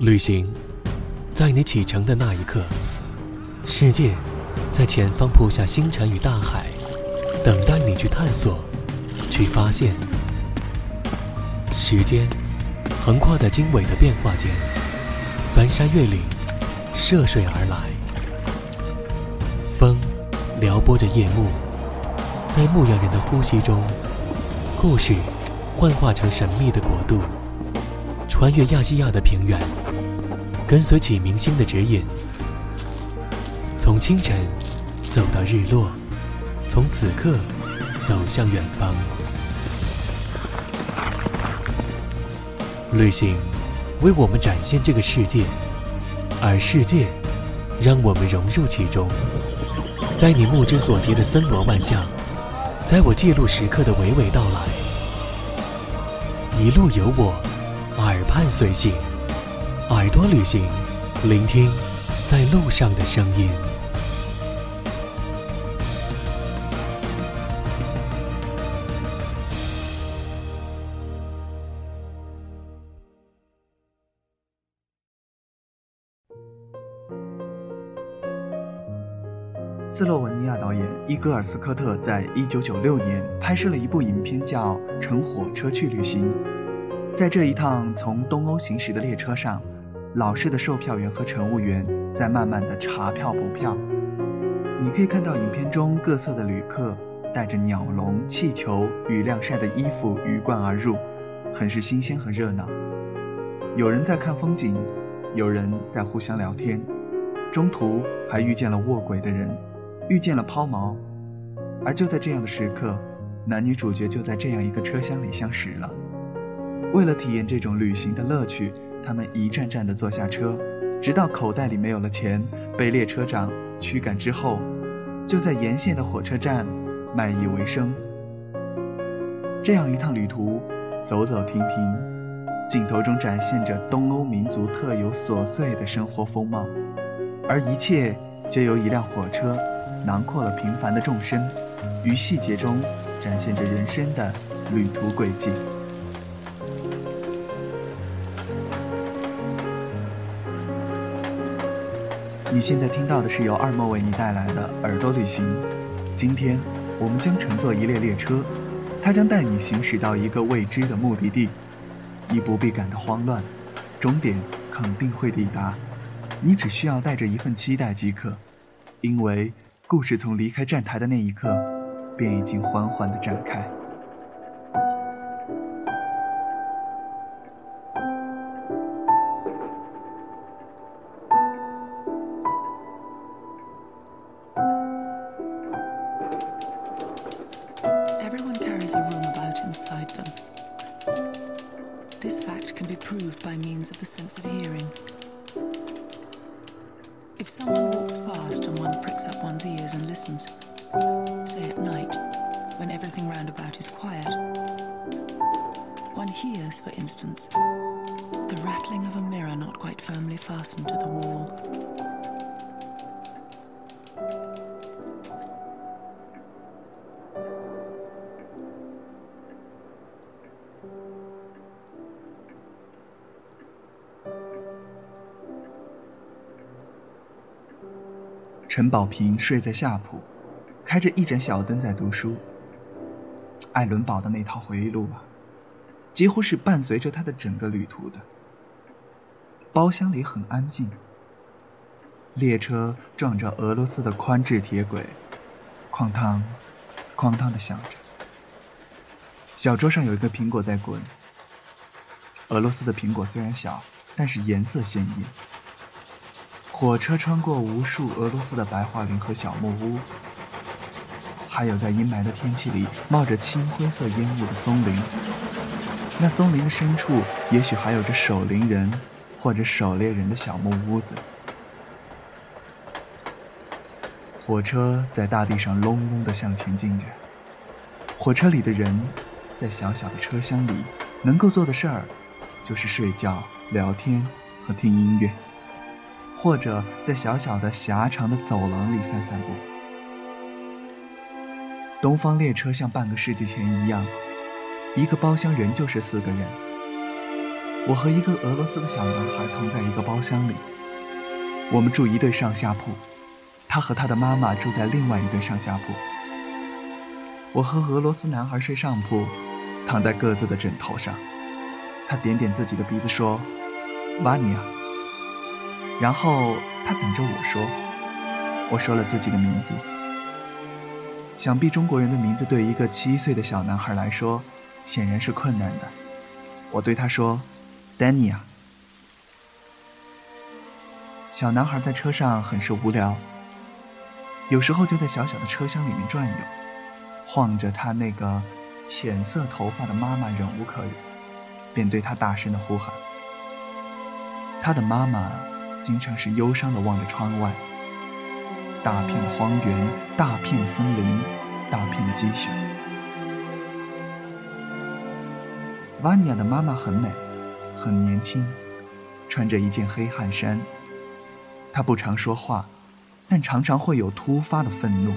旅行，在你启程的那一刻，世界在前方铺下星辰与大海，等待你去探索，去发现。时间横跨在经纬的变化间，翻山越岭，涉水而来。风撩拨着夜幕，在牧羊人的呼吸中，故事幻化成神秘的国度，穿越亚细亚的平原。跟随启明星的指引，从清晨走到日落，从此刻走向远方。旅行为我们展现这个世界，而世界让我们融入其中。在你目之所及的森罗万象，在我记录时刻的娓娓道来，一路有我，耳畔随行。耳朵旅行，聆听在路上的声音。斯洛文尼亚导演伊戈尔斯科特在一九九六年拍摄了一部影片，叫《乘火车去旅行》。在这一趟从东欧行驶的列车上。老式的售票员和乘务员在慢慢的查票补票。你可以看到影片中各色的旅客带着鸟笼、气球、与晾晒的衣服鱼贯而入，很是新鲜和热闹。有人在看风景，有人在互相聊天，中途还遇见了卧轨的人，遇见了抛锚。而就在这样的时刻，男女主角就在这样一个车厢里相识了。为了体验这种旅行的乐趣。他们一站站地坐下车，直到口袋里没有了钱，被列车长驱赶之后，就在沿线的火车站卖艺为生。这样一趟旅途，走走停停，镜头中展现着东欧民族特有琐碎的生活风貌，而一切皆由一辆火车囊括了平凡的众生，于细节中展现着人生的旅途轨迹。你现在听到的是由二莫为你带来的耳朵旅行。今天，我们将乘坐一列列车，它将带你行驶到一个未知的目的地。你不必感到慌乱，终点肯定会抵达。你只需要带着一份期待即可，因为故事从离开站台的那一刻，便已经缓缓地展开。陈宝平睡在下铺，开着一盏小灯在读书。艾伦堡的那套回忆录啊，几乎是伴随着他的整个旅途的。包厢里很安静。列车撞着俄罗斯的宽制铁轨，哐当，哐当的响着。小桌上有一个苹果在滚。俄罗斯的苹果虽然小，但是颜色鲜艳。火车穿过无数俄罗斯的白桦林和小木屋，还有在阴霾的天气里冒着青灰色烟雾的松林。那松林的深处，也许还有着守林人。或者狩猎人的小木屋子，火车在大地上隆隆地向前进着。火车里的人，在小小的车厢里，能够做的事儿，就是睡觉、聊天和听音乐，或者在小小的狭长的走廊里散散步。东方列车像半个世纪前一样，一个包厢仍旧是四个人。我和一个俄罗斯的小男孩同在一个包厢里，我们住一对上下铺，他和他的妈妈住在另外一对上下铺。我和俄罗斯男孩睡上铺，躺在各自的枕头上。他点点自己的鼻子说：“瓦尼亚。”然后他等着我说。我说了自己的名字。想必中国人的名字对一个七岁的小男孩来说，显然是困难的。我对他说：“丹尼亚。”小男孩在车上很是无聊，有时候就在小小的车厢里面转悠，晃着他那个浅色头发的妈妈，忍无可忍。便对他大声的呼喊。他的妈妈经常是忧伤的望着窗外，大片的荒原，大片的森林，大片的积雪。瓦尼亚的妈妈很美，很年轻，穿着一件黑汗衫。她不常说话，但常常会有突发的愤怒，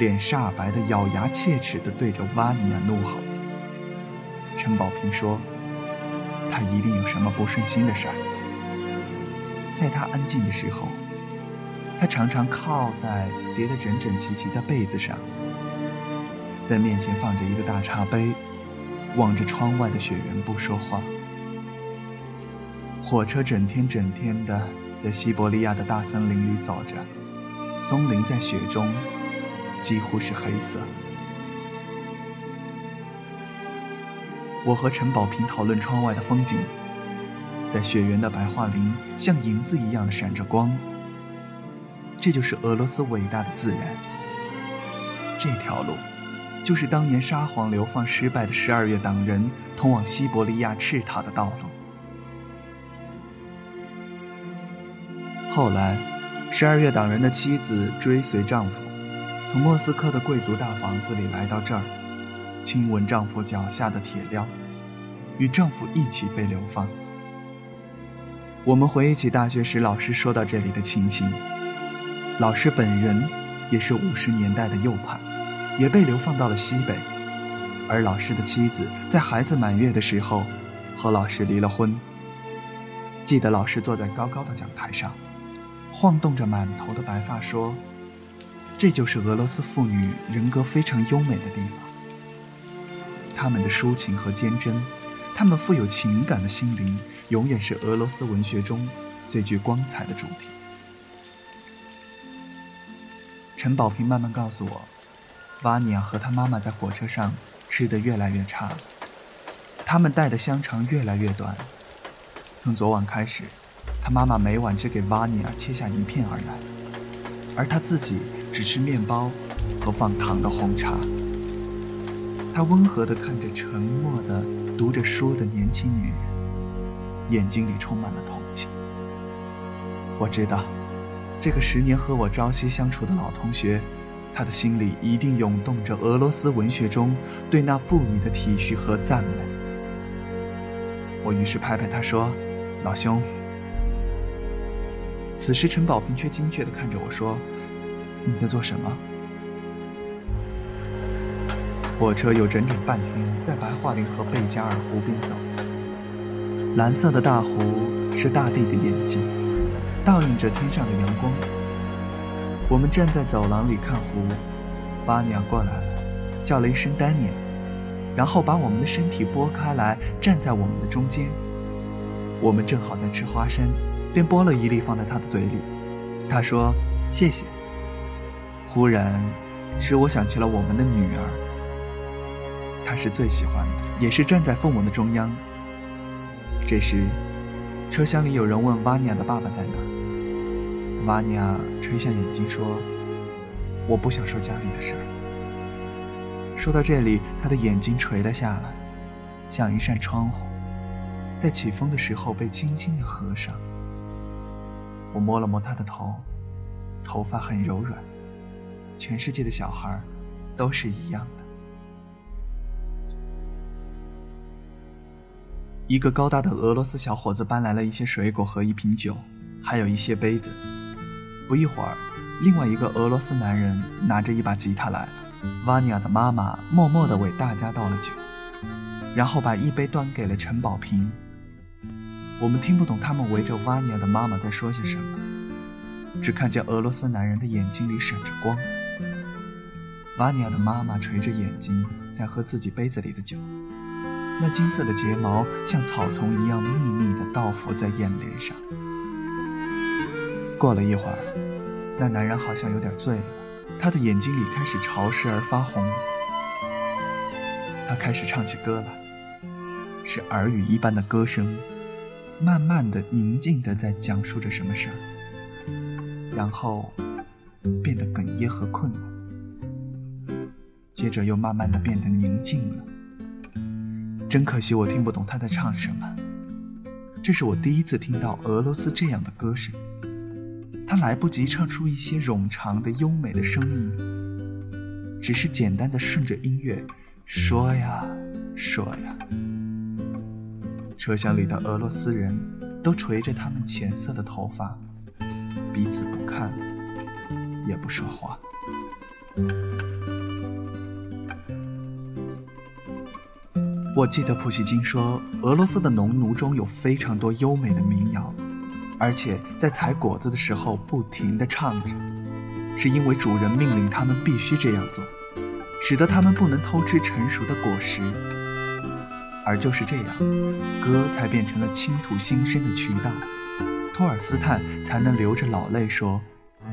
脸煞白的，咬牙切齿的对着瓦尼亚怒吼。陈宝平说。他一定有什么不顺心的事儿。在他安静的时候，他常常靠在叠得整整齐齐的被子上，在面前放着一个大茶杯，望着窗外的雪原不说话。火车整天整天的在西伯利亚的大森林里走着，松林在雪中几乎是黑色。我和陈宝平讨论窗外的风景，在雪原的白桦林像银子一样的闪着光。这就是俄罗斯伟大的自然。这条路，就是当年沙皇流放失败的十二月党人通往西伯利亚赤塔的道路。后来，十二月党人的妻子追随丈夫，从莫斯科的贵族大房子里来到这儿。亲吻丈夫脚下的铁镣，与丈夫一起被流放。我们回忆起大学时老师说到这里的情形。老师本人也是五十年代的右派，也被流放到了西北。而老师的妻子在孩子满月的时候和老师离了婚。记得老师坐在高高的讲台上，晃动着满头的白发说：“这就是俄罗斯妇女人格非常优美的地方。”她们的抒情和坚贞，她们富有情感的心灵，永远是俄罗斯文学中最具光彩的主题。陈宝平慢慢告诉我，瓦尼亚和他妈妈在火车上吃得越来越差，他们带的香肠越来越短。从昨晚开始，他妈妈每晚只给瓦尼亚切下一片而来，而他自己只吃面包和放糖的红茶。他温和地看着沉默地读着书的年轻女人，眼睛里充满了同情。我知道，这个十年和我朝夕相处的老同学，他的心里一定涌动着俄罗斯文学中对那妇女的体恤和赞美。我于是拍拍他说：“老兄。”此时陈宝平却精确地看着我说：“你在做什么？”火车有整整半天在白桦林和贝加尔湖边走。蓝色的大湖是大地的眼睛，倒映着天上的阳光。我们站在走廊里看湖，巴尼亚过来了，叫了一声“丹尼尔”，然后把我们的身体拨开来，站在我们的中间。我们正好在吃花生，便剥了一粒放在他的嘴里。他说：“谢谢。”忽然，使我想起了我们的女儿。她是最喜欢的，也是站在父母的中央。这时，车厢里有人问瓦尼亚的爸爸在哪。瓦尼亚垂下眼睛说：“我不想说家里的事儿。”说到这里，他的眼睛垂了下来，像一扇窗户，在起风的时候被轻轻的合上。我摸了摸他的头，头发很柔软。全世界的小孩都是一样的。一个高大的俄罗斯小伙子搬来了一些水果和一瓶酒，还有一些杯子。不一会儿，另外一个俄罗斯男人拿着一把吉他来了。瓦尼亚的妈妈默默地为大家倒了酒，然后把一杯端给了陈宝平。我们听不懂他们围着瓦尼亚的妈妈在说些什么，只看见俄罗斯男人的眼睛里闪着光。瓦尼亚的妈妈垂着眼睛在喝自己杯子里的酒，那金色的睫毛像草丛一样密密地倒伏在眼帘上。过了一会儿，那男人好像有点醉了，他的眼睛里开始潮湿而发红。他开始唱起歌来，是耳语一般的歌声，慢慢的、宁静的在讲述着什么事儿，然后变得哽咽和困了。接着又慢慢的变得宁静了。真可惜，我听不懂他在唱什么。这是我第一次听到俄罗斯这样的歌声。他来不及唱出一些冗长的优美的声音，只是简单的顺着音乐说呀说呀。车厢里的俄罗斯人都垂着他们浅色的头发，彼此不看，也不说话。我记得普希金说，俄罗斯的农奴中有非常多优美的民谣，而且在采果子的时候不停地唱着，是因为主人命令他们必须这样做，使得他们不能偷吃成熟的果实。而就是这样，歌才变成了倾吐心声的渠道。托尔斯泰才能流着老泪说：“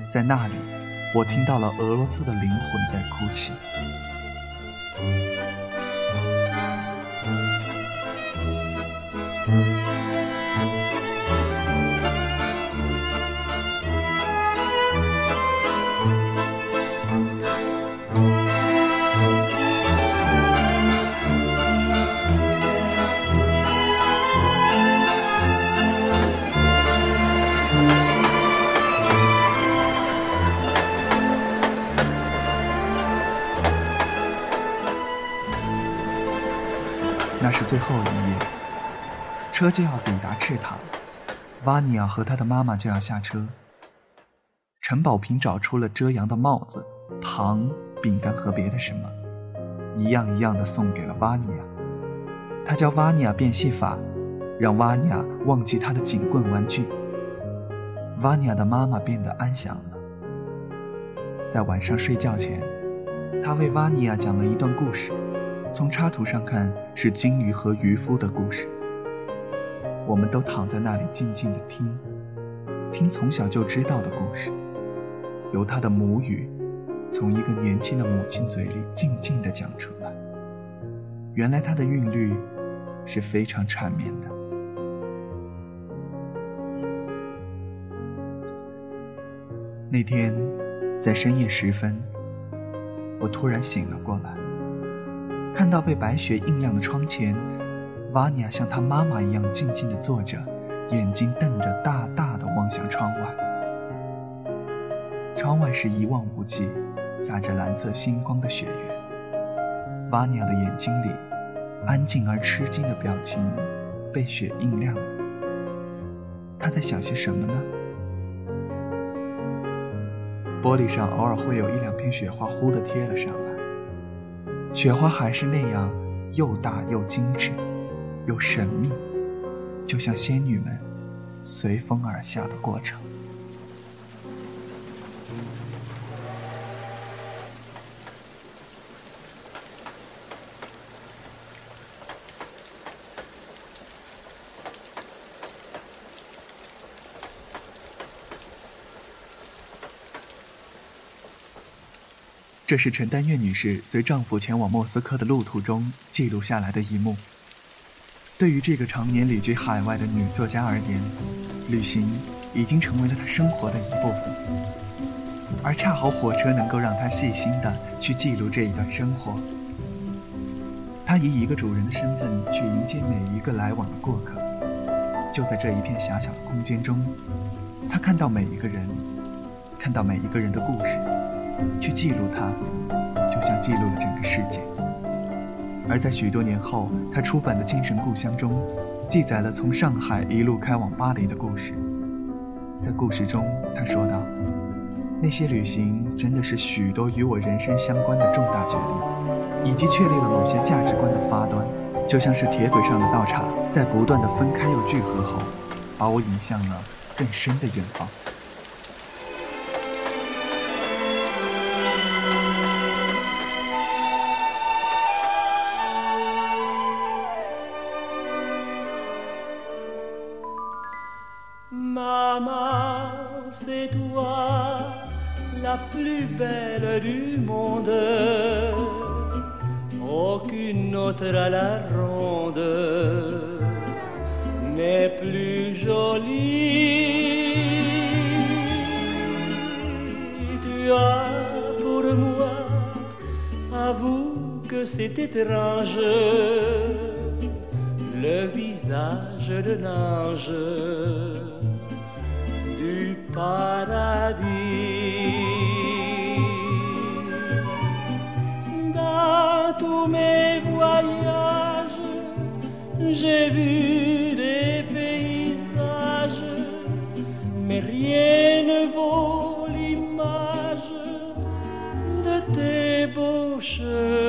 在那里，我听到了俄罗斯的灵魂在哭泣。”车就要抵达赤塔，瓦尼亚和他的妈妈就要下车。陈宝平找出了遮阳的帽子、糖、饼干和别的什么，一样一样的送给了瓦尼亚。他教瓦尼亚变戏法，让瓦尼亚忘记他的警棍玩具。瓦尼亚的妈妈变得安详了。在晚上睡觉前，他为瓦尼亚讲了一段故事。从插图上看，是金鱼和渔夫的故事。我们都躺在那里静静的听，听从小就知道的故事，由他的母语，从一个年轻的母亲嘴里静静的讲出来。原来他的韵律是非常缠绵的。那天，在深夜时分，我突然醒了过来。看到被白雪映亮的窗前，瓦尼亚像她妈妈一样静静地坐着，眼睛瞪着大大的望向窗外。窗外是一望无际、洒着蓝色星光的雪原。瓦尼亚的眼睛里，安静而吃惊的表情被雪映亮了。他在想些什么呢？玻璃上偶尔会有一两片雪花忽地贴了上来。雪花还是那样，又大又精致，又神秘，就像仙女们随风而下的过程。这是陈丹月女士随丈夫前往莫斯科的路途中记录下来的一幕。对于这个常年旅居海外的女作家而言，旅行已经成为了她生活的一部分，而恰好火车能够让她细心的去记录这一段生活。她以一个主人的身份去迎接每一个来往的过客，就在这一片狭小的空间中，她看到每一个人，看到每一个人的故事。去记录它，就像记录了整个世界。而在许多年后，他出版的《精神故乡》中，记载了从上海一路开往巴黎的故事。在故事中，他说道：“那些旅行真的是许多与我人生相关的重大决定，以及确立了某些价值观的发端。就像是铁轨上的道岔，在不断的分开又聚合后，把我引向了更深的远方。Plus belle du monde. Aucune autre à la ronde n'est plus jolie. Tu as pour moi, avoue que c'est étrange, le visage de l'ange du paradis. Mes voyages, j'ai vu des paysages, mais rien ne vaut l'image de tes beaux cheveux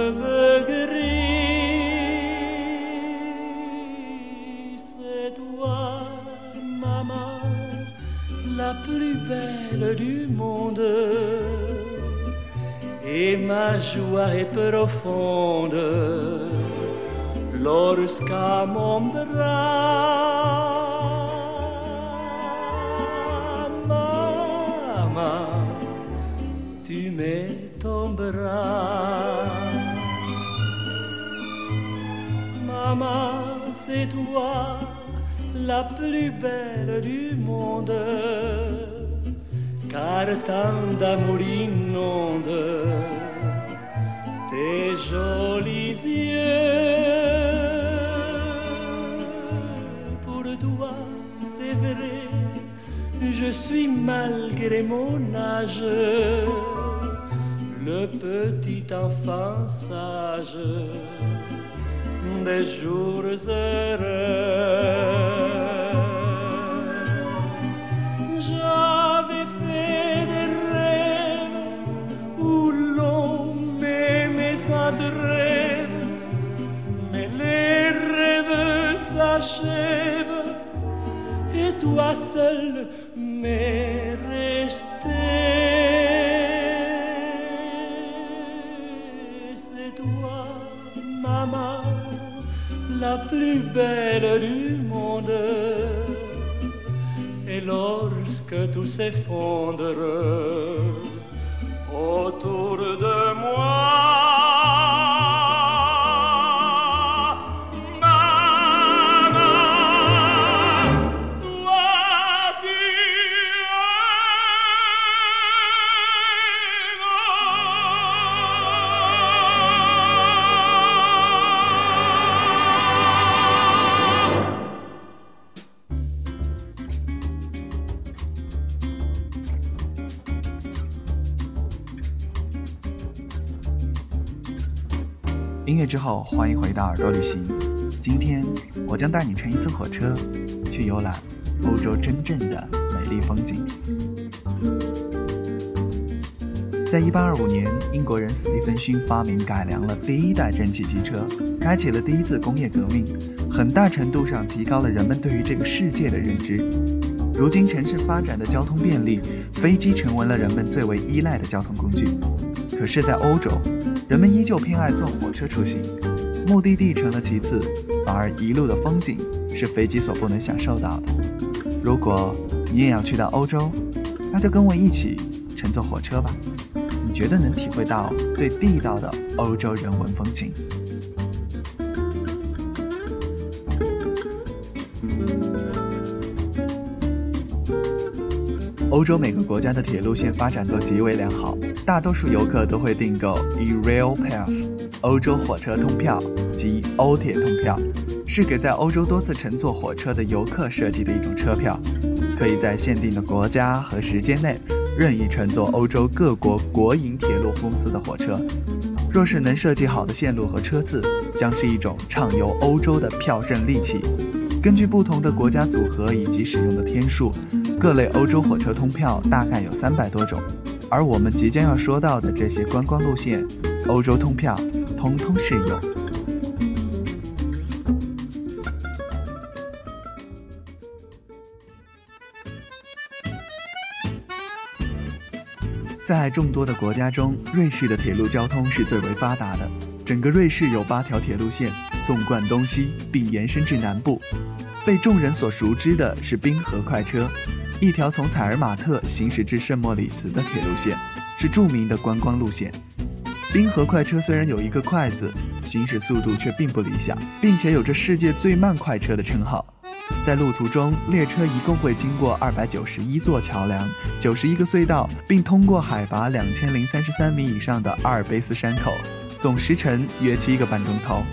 joie est profonde. Lorsqu'à mon bras, maman, tu mets ton bras. Maman, c'est toi la plus belle du monde. Car tant d'amour inonde tes jolis yeux. Pour toi, c'est vrai, je suis malgré mon âge le petit enfant sage des jours heureux. Toi seul m'es resté. C'est toi, maman, la plus belle du monde. Et lorsque tout s'effondre autour de moi, 之后，欢迎回到耳朵旅行。今天我将带你乘一次火车，去游览欧洲真正的美丽风景。在一八二五年，英国人斯蒂芬逊发明改良了第一代蒸汽机车，开启了第一次工业革命，很大程度上提高了人们对于这个世界的认知。如今城市发展的交通便利，飞机成为了人们最为依赖的交通工具。可是，在欧洲，人们依旧偏爱坐火车出行，目的地成了其次，反而一路的风景是飞机所不能享受到的。如果你也要去到欧洲，那就跟我一起乘坐火车吧，你绝对能体会到最地道的欧洲人文风情。欧洲每个国家的铁路线发展都极为良好，大多数游客都会订购 E-Rail Pass（ 欧洲火车通票）及欧铁通票，是给在欧洲多次乘坐火车的游客设计的一种车票，可以在限定的国家和时间内任意乘坐欧洲各国国营铁路公司的火车。若是能设计好的线路和车次，将是一种畅游欧洲的票证利器。根据不同的国家组合以及使用的天数。各类欧洲火车通票大概有三百多种，而我们即将要说到的这些观光路线欧洲通票通通是有。在众多的国家中瑞士的铁路交通是最为发达的。整个瑞士有八条铁路线纵贯东西并延伸至南部。被众人所熟知的是冰河快车。一条从采尔马特行驶至圣莫里茨的铁路线，是著名的观光路线。冰河快车虽然有一个“快”字，行驶速度却并不理想，并且有着世界最慢快车的称号。在路途中，列车一共会经过二百九十一座桥梁、九十一个隧道，并通过海拔两千零三十三米以上的阿尔卑斯山口，总时程约七个半钟头。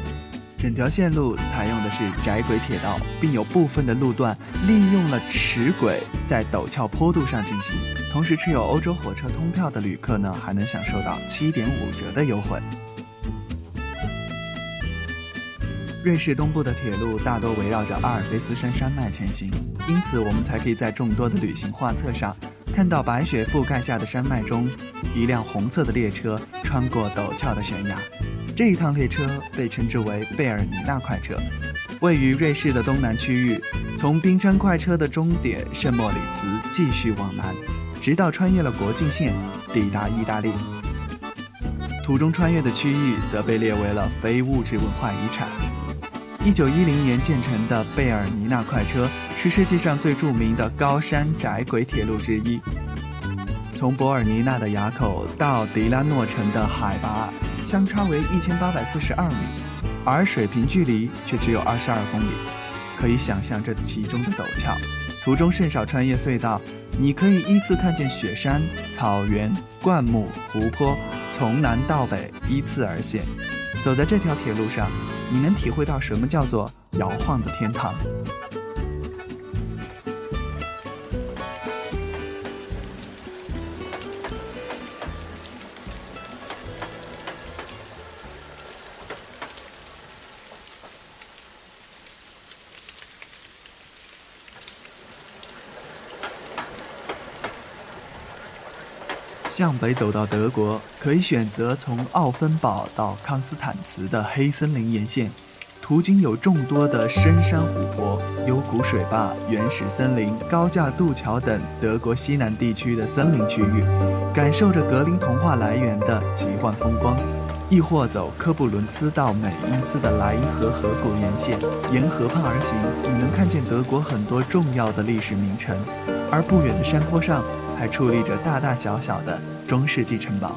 整条线路采用的是窄轨铁道，并有部分的路段利用了齿轨，在陡峭坡度上进行。同时，持有欧洲火车通票的旅客呢，还能享受到七点五折的优惠。瑞士东部的铁路大多围绕着阿尔卑斯山山脉前行，因此我们才可以在众多的旅行画册上看到白雪覆盖下的山脉中，一辆红色的列车穿过陡峭的悬崖。这一趟列车被称之为贝尔尼纳快车，位于瑞士的东南区域，从冰川快车的终点圣莫里茨继续往南，直到穿越了国境线，抵达意大利。途中穿越的区域则被列为了非物质文化遗产。一九一零年建成的贝尔尼纳快车是世界上最著名的高山窄轨铁路之一。从博尔尼纳的垭口到迪拉诺城的海拔相差为一千八百四十二米，而水平距离却只有二十二公里，可以想象这其中的陡峭。途中甚少穿越隧道，你可以依次看见雪山、草原、灌木、湖泊，从南到北依次而现。走在这条铁路上。你能体会到什么叫做摇晃的天堂？向北走到德国，可以选择从奥芬堡到康斯坦茨的黑森林沿线，途经有众多的深山湖泊、幽谷水坝、原始森林、高架渡桥等德国西南地区的森林区域，感受着格林童话来源的奇幻风光；亦或走科布伦茨到美因斯的莱茵河河谷沿线，沿河畔而行，你能看见德国很多重要的历史名城，而不远的山坡上。还矗立着大大小小的中世纪城堡。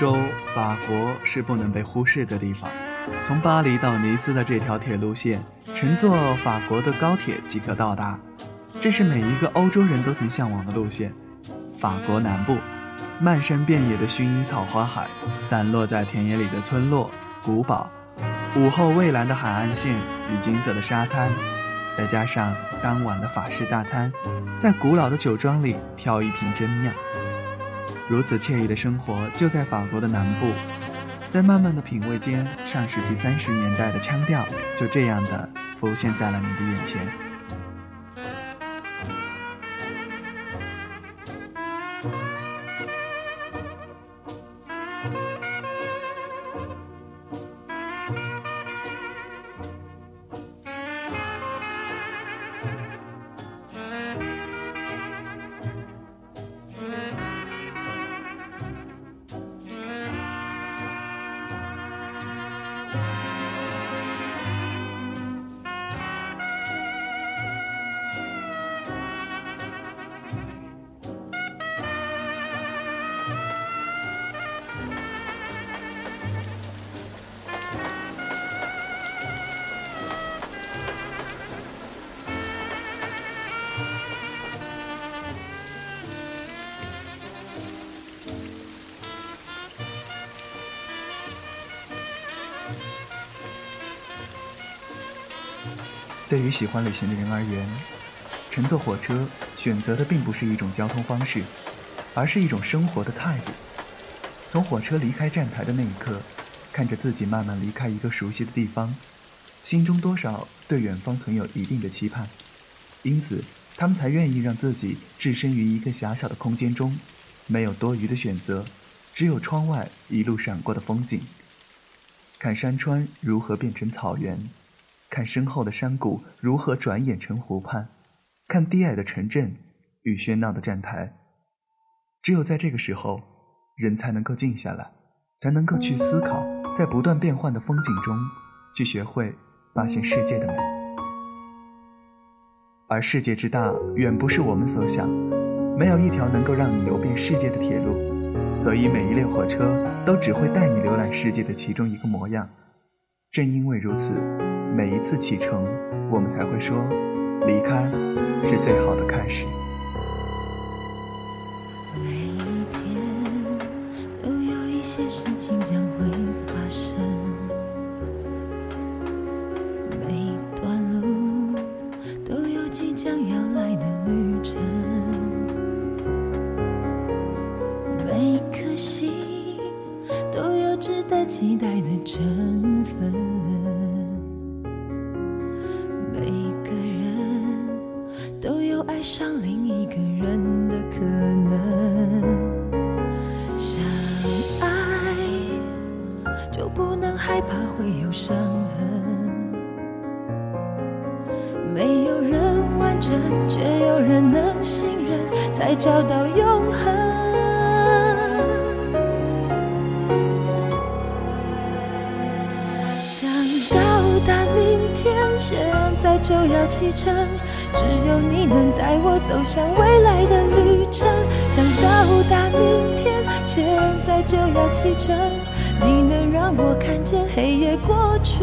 洲，法国是不能被忽视的地方。从巴黎到尼斯的这条铁路线，乘坐法国的高铁即可到达。这是每一个欧洲人都曾向往的路线。法国南部，漫山遍野的薰衣草花海，散落在田野里的村落、古堡，午后蔚蓝的海岸线与金色的沙滩，再加上当晚的法式大餐，在古老的酒庄里挑一瓶真酿。如此惬意的生活就在法国的南部，在慢慢的品味间，上世纪三十年代的腔调就这样的浮现在了你的眼前。对于喜欢旅行的人而言，乘坐火车选择的并不是一种交通方式，而是一种生活的态度。从火车离开站台的那一刻，看着自己慢慢离开一个熟悉的地方，心中多少对远方存有一定的期盼，因此他们才愿意让自己置身于一个狭小的空间中，没有多余的选择，只有窗外一路闪过的风景。看山川如何变成草原，看身后的山谷如何转眼成湖畔，看低矮的城镇与喧闹的站台。只有在这个时候。人才能够静下来，才能够去思考，在不断变换的风景中，去学会发现世界的美。而世界之大，远不是我们所想，没有一条能够让你游遍世界的铁路，所以每一列火车都只会带你浏览世界的其中一个模样。正因为如此，每一次启程，我们才会说，离开是最好的开始。上另一个人。走向未来的旅程。想到达明天，现在就要启程。你能让我看见黑夜过去，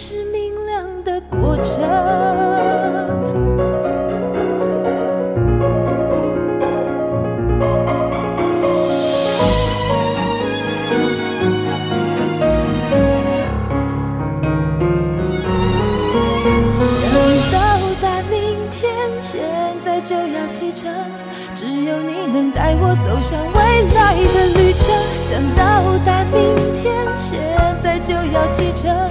是明亮的过程。想到达明天，现在就要启程，只有你能带我走向未来的旅程。想到达明天，现在就要启程。